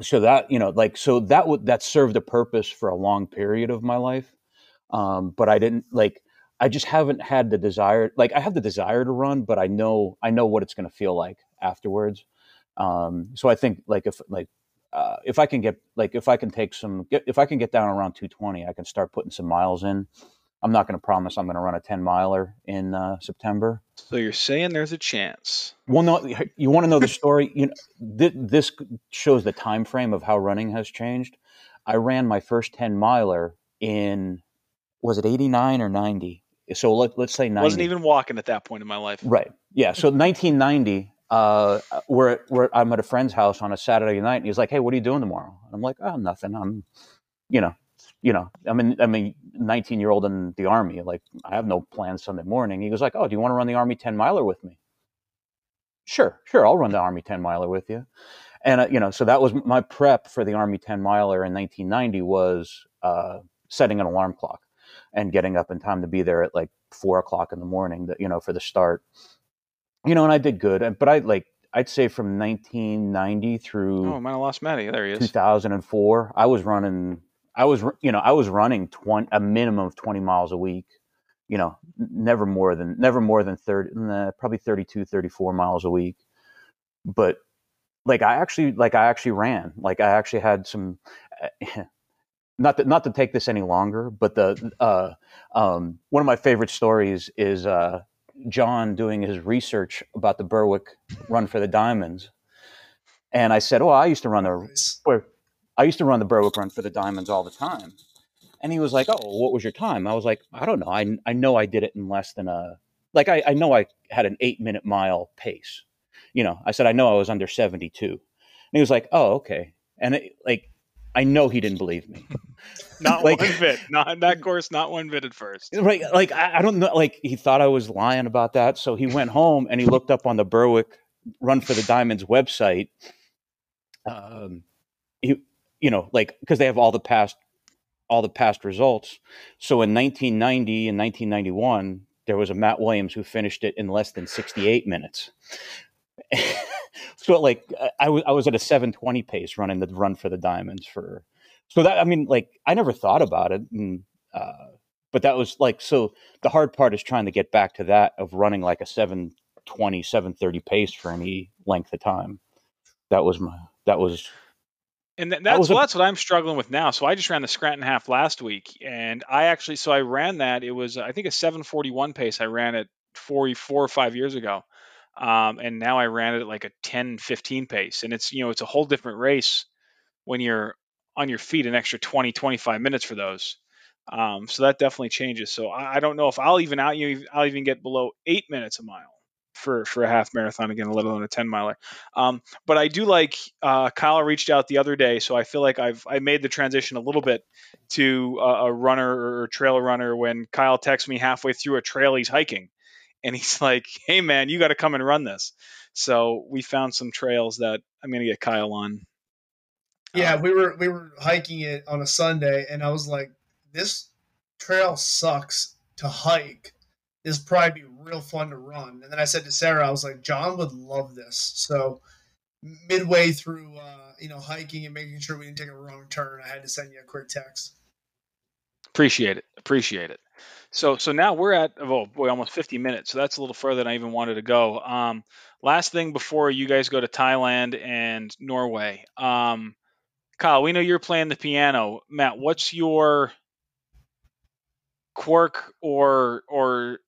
so that you know, like so that would that served a purpose for a long period of my life. Um, but I didn't like. I just haven't had the desire. Like I have the desire to run, but I know I know what it's going to feel like afterwards. Um, so I think like if like uh, if I can get like if I can take some if I can get down around 220, I can start putting some miles in. I'm not going to promise I'm going to run a 10 miler in uh, September. So you're saying there's a chance? Well, no. You want to know the story? You know, th- this shows the time frame of how running has changed. I ran my first 10 miler in was it 89 or 90? So let, let's say 90. Wasn't even walking at that point in my life. Right. Yeah. So 1990. Uh, we're, we're I'm at a friend's house on a Saturday night, and he's like, "Hey, what are you doing tomorrow?" And I'm like, "Oh, nothing. I'm, you know, you know, I'm in, I'm a 19 year old in the army. Like, I have no plans Sunday morning. He goes like, "Oh, do you want to run the Army 10 miler with me?" Sure, sure, I'll run the Army 10 miler with you. And uh, you know, so that was my prep for the Army 10 miler in 1990 was uh, setting an alarm clock and getting up in time to be there at like four o'clock in the morning. That you know for the start. You know, and I did good, but I like I'd say from 1990 through oh, I lost Matty. There he is. 2004. I was running I was, you know, I was running 20, a minimum of 20 miles a week, you know, never more than, never more than 30, probably 32, 34 miles a week. But like, I actually, like, I actually ran, like, I actually had some, eh, not to, not to take this any longer, but the, uh, um, one of my favorite stories is, uh, John doing his research about the Berwick run for the diamonds. And I said, "Oh, I used to run the I used to run the Berwick run for the Diamonds all the time. And he was like, Oh, what was your time? I was like, I don't know. I, I know I did it in less than a, like, I, I know I had an eight minute mile pace. You know, I said, I know I was under 72. And he was like, Oh, okay. And it, like, I know he didn't believe me. not like, one bit. Not that course, not one bit at first. Right. Like, I, I don't know. Like, he thought I was lying about that. So he went home and he looked up on the Berwick Run for the Diamonds website. Um, he, you know, like because they have all the past all the past results. So in 1990 and 1991, there was a Matt Williams who finished it in less than 68 minutes. so like I was I was at a 720 pace running the run for the diamonds for so that I mean like I never thought about it and uh, but that was like so the hard part is trying to get back to that of running like a 720 730 pace for any length of time. That was my that was and that's that well, that's what I'm struggling with now. So I just ran the Scranton half last week, and I actually so I ran that. It was I think a 7:41 pace. I ran it four four or five years ago, um, and now I ran it at like a 10, 15 pace. And it's you know it's a whole different race when you're on your feet an extra 20 25 minutes for those. Um, so that definitely changes. So I, I, don't know if I'll even out you I'll even get below eight minutes a mile for for a half marathon again, let alone a ten miler. Um, but I do like uh, Kyle reached out the other day, so I feel like I've I made the transition a little bit to a, a runner or trail runner when Kyle texts me halfway through a trail he's hiking, and he's like, "Hey man, you got to come and run this." So we found some trails that I'm gonna get Kyle on. Yeah, um, we were we were hiking it on a Sunday, and I was like, "This trail sucks to hike." this probably be real fun to run. And then I said to Sarah, I was like, John would love this. So midway through, uh, you know, hiking and making sure we didn't take a wrong turn, I had to send you a quick text. Appreciate it. Appreciate it. So, so now we're at oh boy, almost 50 minutes. So that's a little further than I even wanted to go. Um, last thing before you guys go to Thailand and Norway. Um, Kyle, we know you're playing the piano. Matt, what's your quirk or or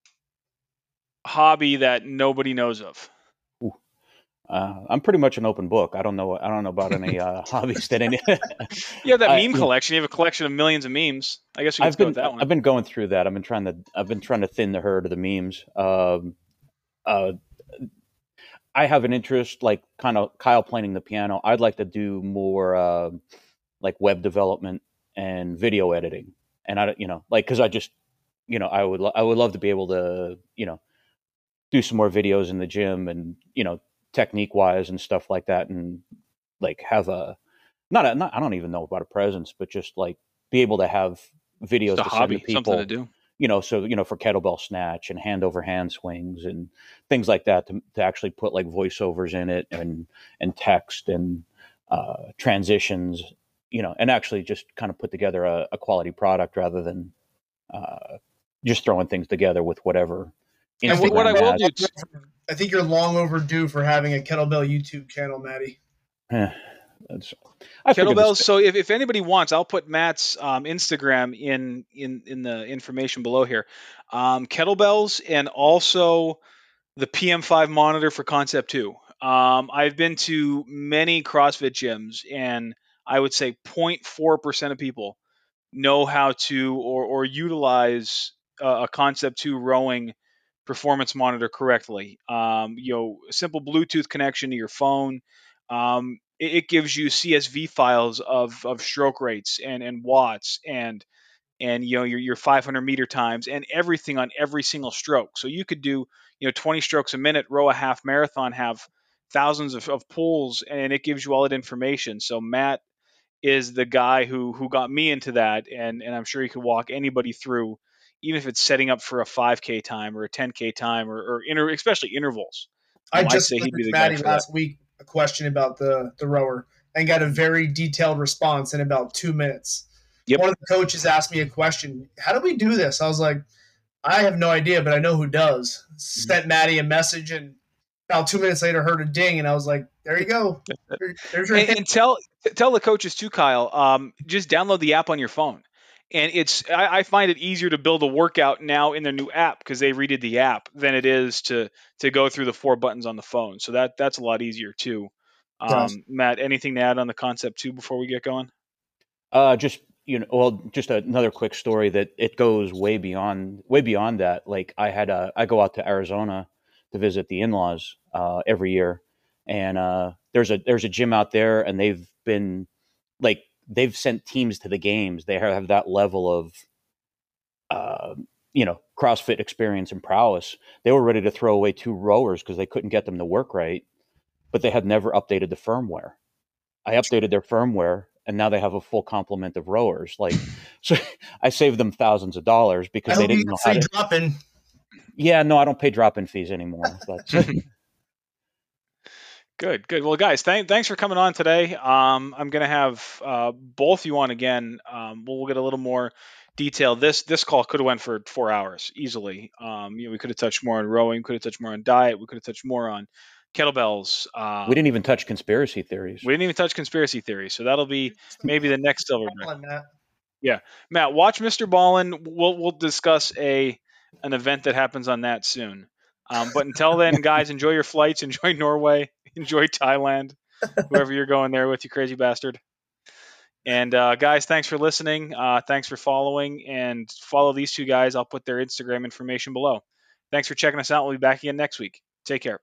hobby that nobody knows of? Uh, I'm pretty much an open book. I don't know. I don't know about any uh, hobbies that any. you have that I, meme collection. You have a collection of millions of memes. I guess we I've been, that one. I've been going through that. I've been trying to. I've been trying to thin the herd of the memes. Um, uh, I have an interest, like kind of Kyle playing the piano. I'd like to do more uh, like web development and video editing, and I, you know, like because I just, you know, I would, lo- I would love to be able to, you know, do some more videos in the gym and you know technique wise and stuff like that and like have a not a not I don't even know about a presence, but just like be able to have videos to hobby, to people, something to do. You know, so you know, for kettlebell snatch and hand over hand swings and things like that, to, to actually put like voiceovers in it and and text and uh, transitions, you know, and actually just kind of put together a, a quality product rather than uh, just throwing things together with whatever. And what I will do, I think you're long overdue for having a kettlebell YouTube channel, Maddie. Yeah. kettlebells. So if, if anybody wants, I'll put Matt's um, Instagram in in in the information below here. Um, kettlebells and also the PM5 monitor for Concept Two. Um, I've been to many CrossFit gyms, and I would say 0.4 percent of people know how to or or utilize uh, a Concept Two rowing performance monitor correctly. Um, you know, simple Bluetooth connection to your phone. Um, it, it, gives you CSV files of, of stroke rates and, and watts and and you know your, your 500 meter times and everything on every single stroke. So you could do you know 20 strokes a minute, row a half marathon, have thousands of, of pulls, and it gives you all that information. So Matt is the guy who who got me into that, and and I'm sure he could walk anybody through even if it's setting up for a 5K time or a 10K time or, or inter, especially intervals. I just say he'd be the Maddie last that. week a question about the the rower and got a very detailed response in about two minutes. Yep. One of the coaches asked me a question: "How do we do this?" I was like, "I have no idea, but I know who does." Mm-hmm. Sent Maddie a message, and about two minutes later, heard a ding, and I was like, "There you go." There's your and, and, tell tell the coaches too, Kyle. Um, just download the app on your phone and it's I, I, find it easier to build a workout now in their new app because they redid the app than it is to to go through the four buttons on the phone. So that that's a lot easier too. Um, Matt, anything to add on the concept too before we get going? Uh, just you know, well, just another quick story that it goes way beyond way beyond that. Like I had a I go out to Arizona to visit the in laws uh, every year, and uh, there's a there's a gym out there, and they've been like they've sent teams to the games. They have that level of, uh, you know, CrossFit experience and prowess. They were ready to throw away two rowers because they couldn't get them to work right, but they had never updated the firmware. I updated their firmware, and now they have a full complement of rowers. Like, so I saved them thousands of dollars because they didn't know how to drop in. Yeah, no, I don't pay drop in fees anymore. But Good, good. Well, guys, th- thanks for coming on today. Um, I'm going to have uh, both you on again. Um, we'll, we'll, get a little more detail. This this call could have went for four hours easily. Um, you know, we could have touched more on rowing, could have touched more on diet, we could have touched more on kettlebells. Um, we didn't even touch conspiracy theories. We didn't even touch conspiracy theories. So that'll be maybe the next silver. Yeah, Matt, watch Mr. Ballen. We'll we'll discuss a an event that happens on that soon. Um, but until then, guys, enjoy your flights, enjoy Norway, enjoy Thailand, whoever you're going there with, you crazy bastard. And uh, guys, thanks for listening. Uh, thanks for following, and follow these two guys. I'll put their Instagram information below. Thanks for checking us out. We'll be back again next week. Take care.